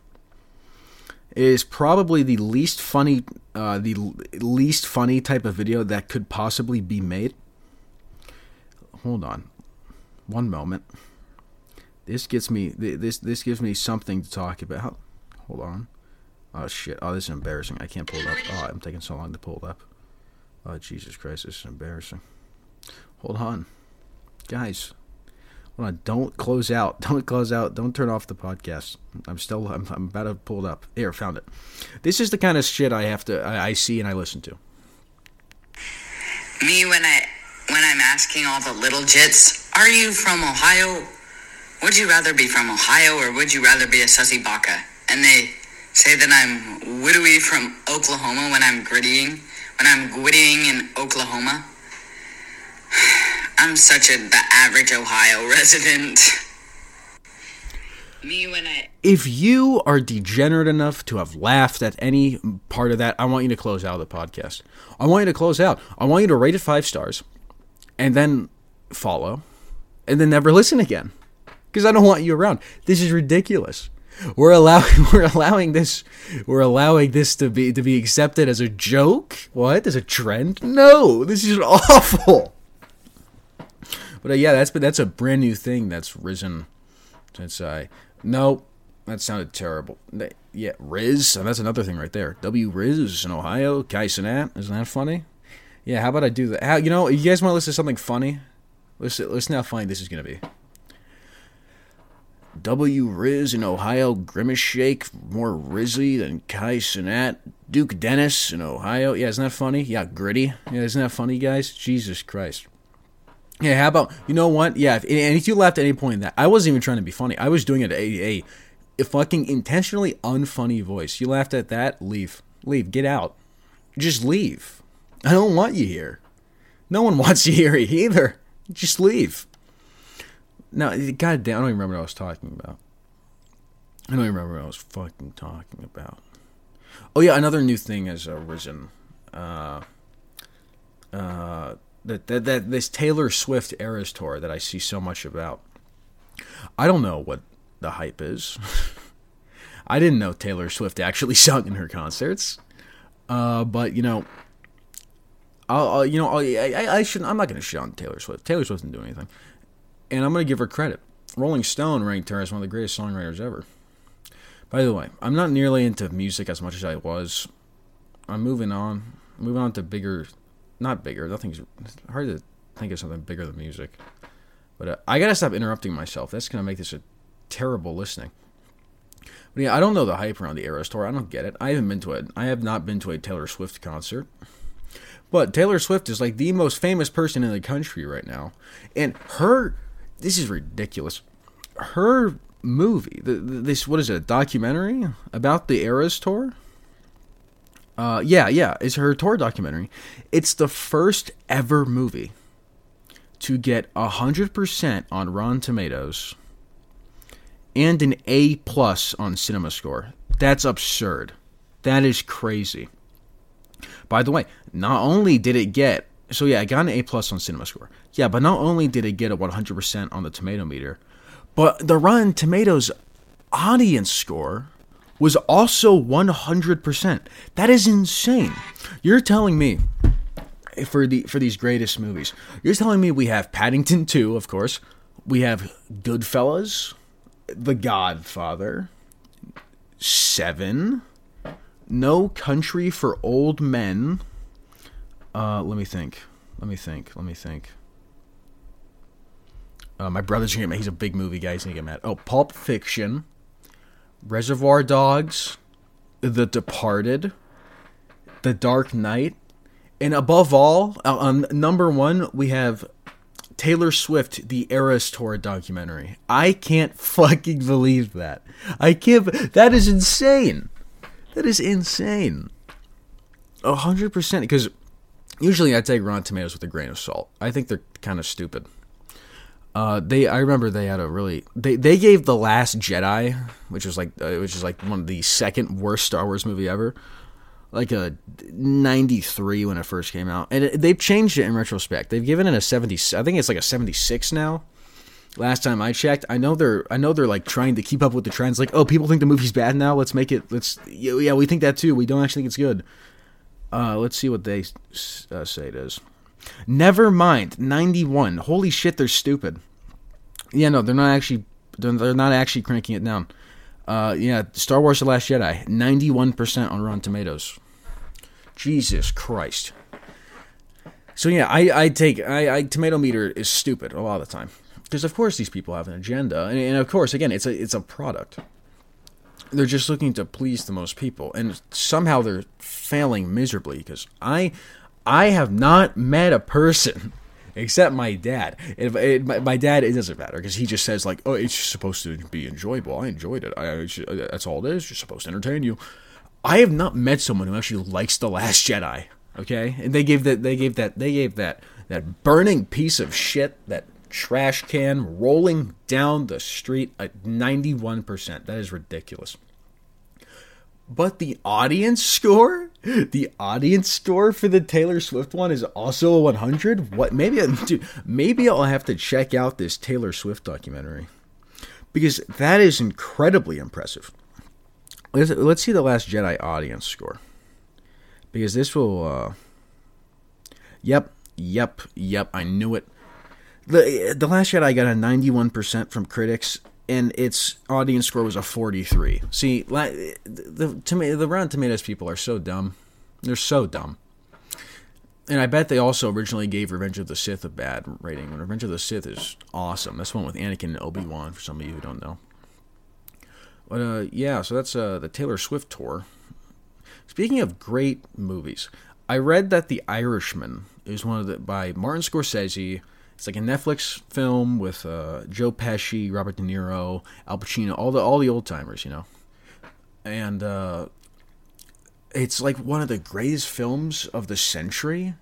Is probably the least funny, uh, the least funny type of video that could possibly be made. Hold on, one moment. This gets me. This this gives me something to talk about. Hold on. Oh shit. Oh, this is embarrassing. I can't pull it up. Oh, I'm taking so long to pull it up. Oh Jesus Christ, this is embarrassing. Hold on, guys. Hold on. Don't close out. [LAUGHS] Don't close out. Don't turn off the podcast. I'm still. I'm, I'm about to pull it up. Here, found it. This is the kind of shit I have to. I, I see and I listen to. Me when I when I'm asking all the little jits, are you from Ohio? Would you rather be from Ohio or would you rather be a sussy baka? And they say that I'm widowy from Oklahoma when I'm grittying, when I'm gwittying in Oklahoma. [SIGHS] I'm such a the average Ohio [LAUGHS] resident. Me when I If you are degenerate enough to have laughed at any part of that, I want you to close out of the podcast. I want you to close out. I want you to rate it five stars, and then follow, and then never listen again, because I don't want you around. This is ridiculous. We're allowing [LAUGHS] we're allowing this we're allowing this to be to be accepted as a joke. What? As a trend? No, this is awful. But uh, yeah, that's but that's a brand new thing that's risen since I. Nope, that sounded terrible. Yeah, Riz. and That's another thing right there. W Riz in Ohio. Kai Cenat. Isn't that funny? Yeah. How about I do that? How you know? You guys want to listen to something funny? Listen. Listen how funny this is gonna be. W Riz in Ohio, Grimace Shake, more Rizzy than Kai Cenat, Duke Dennis in Ohio. Yeah, isn't that funny? Yeah, gritty. Yeah, isn't that funny, guys? Jesus Christ. Yeah, how about you know what? Yeah, if, and if you laughed at any point in that, I wasn't even trying to be funny. I was doing it a, a, a fucking intentionally unfunny voice. You laughed at that? Leave, leave, get out, just leave. I don't want you here. No one [LAUGHS] wants you here either. Just leave. No, god damn, I don't even remember what I was talking about. I don't even remember what I was fucking talking about. Oh yeah, another new thing has arisen. Uh, uh, that, that that this Taylor Swift Eras tour that I see so much about. I don't know what the hype is. [LAUGHS] I didn't know Taylor Swift actually [LAUGHS] sung in her concerts, uh, but you know, I'll, I'll you know I'll, I I shouldn't. I'm not going to shit on Taylor Swift. Taylor Swift didn't do anything, and I'm going to give her credit. Rolling Stone ranked her as one of the greatest songwriters ever. By the way, I'm not nearly into music as much as I was. I'm moving on. Moving on to bigger not bigger. Nothing's hard to think of something bigger than music. But uh, I gotta stop interrupting myself. That's gonna make this a terrible listening. But yeah, I don't know the hype around the Eras tour. I don't get it. I haven't been to it. I have not been to a Taylor Swift concert. But Taylor Swift is like the most famous person in the country right now, and her. This is ridiculous. Her movie, the, this what is it? A documentary about the Eras tour. Uh, yeah, yeah, it's her tour documentary. It's the first ever movie to get hundred percent on Rotten Tomatoes and an A plus on CinemaScore. That's absurd. That is crazy. By the way, not only did it get so yeah, I got an A plus on CinemaScore. Yeah, but not only did it get a 100% on the Tomatometer, but the Rotten Tomatoes audience score was also 100%. That is insane. You're telling me for the for these greatest movies. You're telling me we have Paddington 2, of course. We have Goodfellas, The Godfather, 7, No Country for Old Men. Uh, let me think. Let me think. Let me think. Uh, my brother's gonna get mad. He's a big movie guy. He's gonna get mad. Oh, Pulp Fiction, Reservoir Dogs, The Departed, The Dark Knight, and above all, uh, on number one, we have Taylor Swift, the Eras Tour documentary. I can't [LAUGHS] fucking believe that. I can't. That is insane. That is insane. A hundred percent. Because usually I take Rotten Tomatoes with a grain of salt. I think they're kind of stupid. Uh, they I remember they had a really they they gave the Last Jedi, which was like uh, which is like one of the second worst Star Wars movie ever, like a 93 when it first came out, and it, they've changed it in retrospect. They've given it a 70. I think it's like a 76 now. Last time I checked, I know they're I know they're like trying to keep up with the trends. Like, oh, people think the movie's bad now. Let's make it. Let's yeah, we think that too. We don't actually think it's good. Uh, let's see what they uh, say it is. Never mind, 91. Holy shit, they're stupid. Yeah, no, they're not actually they're, they're not actually cranking it down. Uh, yeah, Star Wars: The Last Jedi, 91% on Rotten Tomatoes. Jesus Christ. So yeah, I, I take I, I tomato meter is stupid a lot of the time because of course these people have an agenda, and, and of course again it's a it's a product. They're just looking to please the most people, and somehow they're failing miserably because I I have not met a person [LAUGHS] except my dad. If it, my, my, dad, it doesn't matter because he just says like, "Oh, it's supposed to be enjoyable." I enjoyed it. I, I uh, that's all it is. You're supposed to entertain you. I have not met someone who actually likes the Last Jedi. Okay, and they gave that they gave that they gave that that burning piece of shit that trash can rolling down the street at 91%. That is ridiculous. But the audience [LAUGHS] score, the audience score for the Taylor Swift one is also a 100. What? Maybe, [LAUGHS] dude, maybe I'll have to check out this Taylor Swift documentary because that is incredibly impressive. Let's, let's see the Last Jedi audience score because this will. Uh, yep, yep, yep. I knew it. The The Last Jedi got a 91% from critics and its audience score was a 43. See, the, the, the Rotten Tomatoes people are so dumb. They're so dumb. And I bet they also originally gave Revenge of the Sith a bad rating. When Revenge of the Sith is awesome. That's one with Anakin and Obi Wan. For some of you who don't know. But uh, yeah, so that's uh, the Taylor Swift tour. Speaking of great movies, I read that The Irishman is one of the by Martin Scorsese it's like a Netflix film with uh, Joe Pesci, Robert De Niro, Al Pacino, all the all the old timers, you know. And uh, it's like one of the greatest films of the century.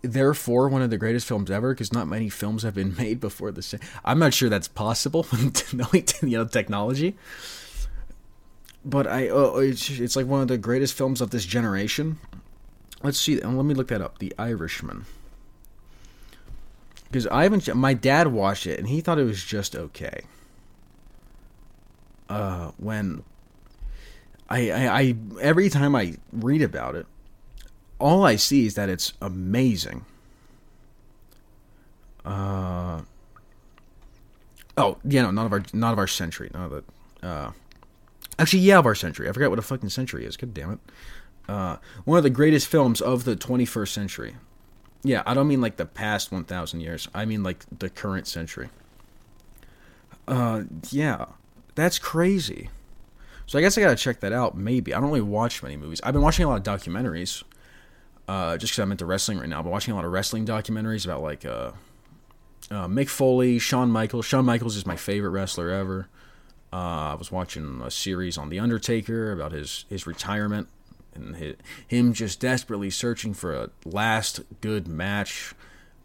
Therefore, one of the greatest films ever, because not many films have been [LAUGHS] made before this. I'm not sure that's possible, [LAUGHS] knowing [LAUGHS] you know technology. But I, oh, it's it's like one of the greatest films of this generation. Let's see. Let me look that up. The Irishman because I haven't. My dad watched it and he thought it was just okay. Uh, when I, I, I every time I read about it, all I see is that it's amazing. Uh, oh yeah, no, none of our none of our century, none of the. Uh, actually, yeah, of our century. I forgot what a fucking century is. God damn it. Uh, one of the greatest films of the 21st century. Yeah, I don't mean like the past 1,000 years. I mean like the current century. Uh, yeah, that's crazy. So I guess I gotta check that out. Maybe I don't really watch many movies. I've been watching a lot of documentaries. Uh, just because I'm into wrestling right now, I've watching a lot of wrestling documentaries about like uh, uh, Mick Foley, Shawn Michaels. Shawn Michaels is my favorite wrestler ever. Uh, I was watching a series on The Undertaker about his his retirement and him just desperately searching for a last good match,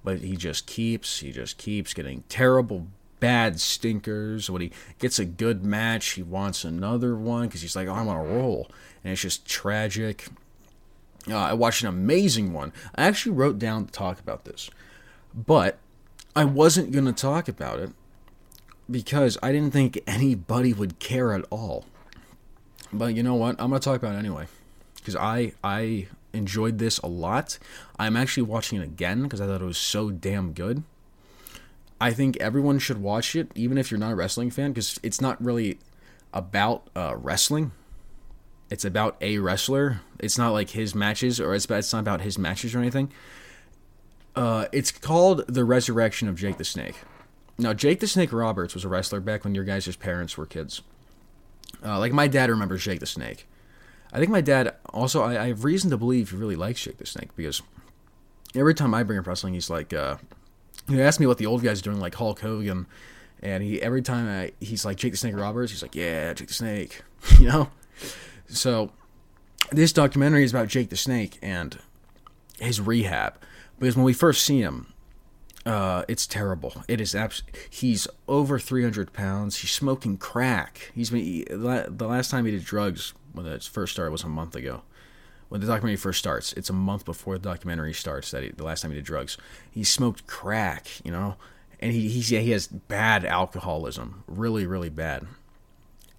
but he just keeps he just keeps getting terrible bad stinkers. When he gets a good match, he wants another one because he's like, oh, I'm on a roll, and it's just tragic. Uh, I watched an amazing one. I actually wrote down to talk about this, but I wasn't going to talk about it because I didn't think anybody would care at all. But you know what? I'm going to talk about it anyway because I I enjoyed this a lot. I'm actually watching it again because I thought it was so damn good. I think everyone should watch it, even if you're not a wrestling fan, because it's not really about uh, wrestling. It's about a wrestler. It's not like his matches, or it's, it's not about his matches or anything. Uh, it's called The Resurrection of Jake the Snake. Now, Jake the Snake Roberts was a wrestler back when your guys' parents were kids. Uh, like my dad remembers Jake the Snake. I think my dad also. I, I, have reason to believe he really likes Jake the Snake because every time I bring up wrestling, he's like, uh, he asked me what the old guys are doing, like Hulk Hogan, and he every time I, he's like Jake the Snake Roberts, he's like, yeah, Jake the Snake, [LAUGHS] you know. So this documentary is about Jake the Snake and his rehab because when we first see him, uh, it's terrible. It is abs- He's over 300 pounds. He's smoking crack. He's been he, the last time he did drugs when it first started was a month ago when the documentary first starts. It's a month before the documentary starts that he, the last time he did drugs. He smoked crack, you know, and he he's, yeah, he has bad alcoholism, really really bad.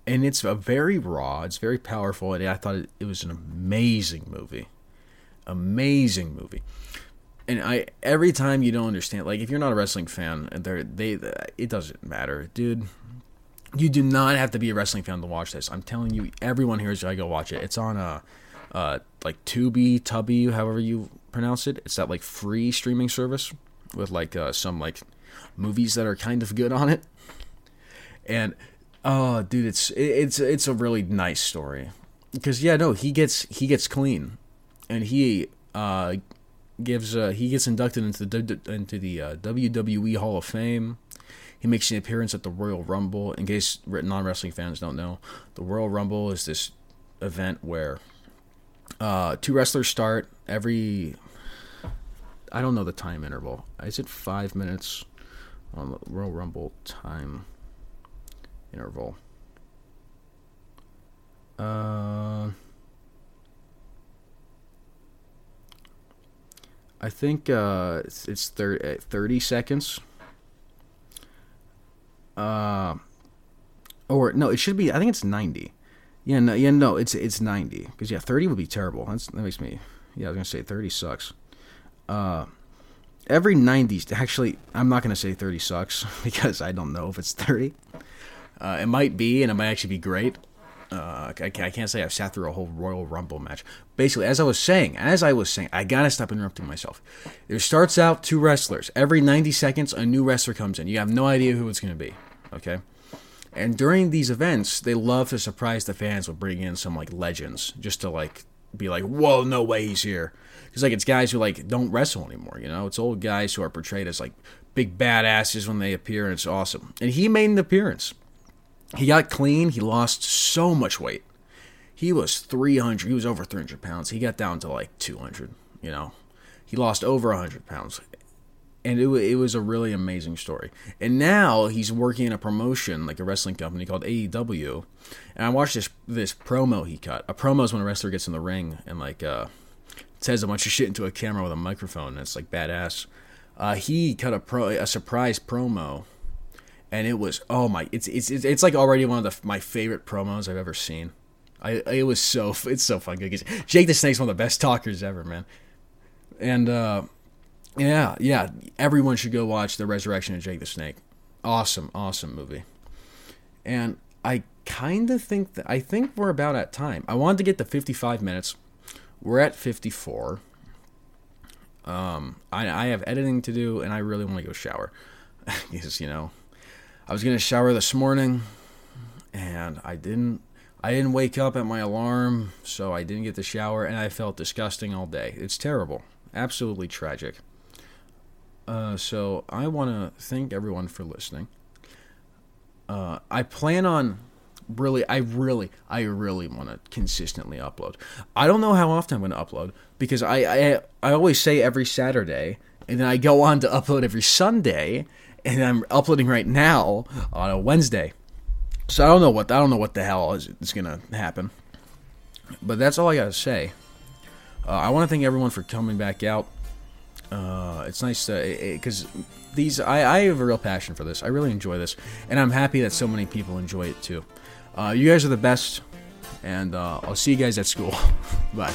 And it's a very raw, it's very powerful, and I thought it, it was an amazing movie, amazing movie. And I every time you don't understand, like if you're not a wrestling fan, they they it doesn't matter, dude. You do not have to be a wrestling fan to watch this. I'm telling you, everyone here is to go watch it. It's on a uh, uh, like Tubi, Tubby, however you pronounce it. It's that like free streaming service with like uh, some like movies that are kind of good on it. And oh, dude, it's it's it's a really nice story because yeah, no, he gets he gets clean, and he uh, gives uh, he gets inducted into the into the uh, WWE Hall of Fame. He makes an appearance at the Royal Rumble. In case non wrestling fans don't know, the Royal Rumble is this event where uh, two wrestlers start every. I don't know the time interval. Is it five minutes on the Royal Rumble time interval? Uh, I think uh, it's, it's 30, 30 seconds. Uh, or no, it should be. I think it's ninety. Yeah, no, yeah, no, it's it's ninety because yeah, thirty would be terrible. That's, that makes me. Yeah, I was gonna say thirty sucks. Uh, every ninety. Actually, I'm not gonna say thirty sucks [LAUGHS] because I don't know if it's thirty. Uh, it might be, and it might actually be great. Uh, I, I can't say I've sat through a whole Royal Rumble match. Basically, as I was saying, as I was saying, I gotta stop interrupting myself. There starts out two wrestlers. Every 90 seconds, a new wrestler comes in. You have no idea who it's gonna be. Okay. And during these events, they love to surprise the fans with bringing in some like legends just to like be like, whoa, no way he's here. Because like it's guys who like don't wrestle anymore, you know. It's old guys who are portrayed as like big badasses when they appear, and it's awesome. And he made an appearance. He got clean. He lost so much weight. He was 300. He was over 300 pounds. He got down to like 200. You know, he lost over 100 pounds and it, it was a really amazing story. And now he's working in a promotion, like a wrestling company called AEW. And I watched this this promo he cut. A promo is when a wrestler gets in the ring and like uh, says a bunch of shit into a camera with a microphone, and it's like badass. Uh, he cut a pro a surprise promo, and it was oh my, it's it's it's like already one of the, my favorite promos I've ever seen. I it was so [LAUGHS] it's so fun. Jake the Snake's one of the best talkers ever, man. And uh, yeah, yeah. Everyone should go watch The Resurrection of Jake the Snake. Awesome, awesome movie. And I kind of think that I think we're about at time. I wanted to get to 55 minutes. We're at 54. Um, I, I have editing to do, and I really want to go shower [LAUGHS] because you know I was gonna shower this morning, and I didn't. I didn't wake up at my alarm, so I didn't get the shower, and I felt disgusting all day. It's terrible, absolutely tragic. Uh, so I want to thank everyone for listening. Uh, I plan on really, I really, I really want to consistently upload. I don't know how often I'm going to upload because I, I, I always say every Saturday, and then I go on to upload every Sunday, and I'm uploading right now on a Wednesday. So I don't know what I don't know what the hell is, is going to happen. But that's all I got to say. Uh, I want to thank everyone for coming back out. Uh, it's nice because these I, I have a real passion for this. I really enjoy this, and I'm happy that so many people enjoy it too. Uh, you guys are the best, and uh, I'll see you guys at school. [LAUGHS] Bye.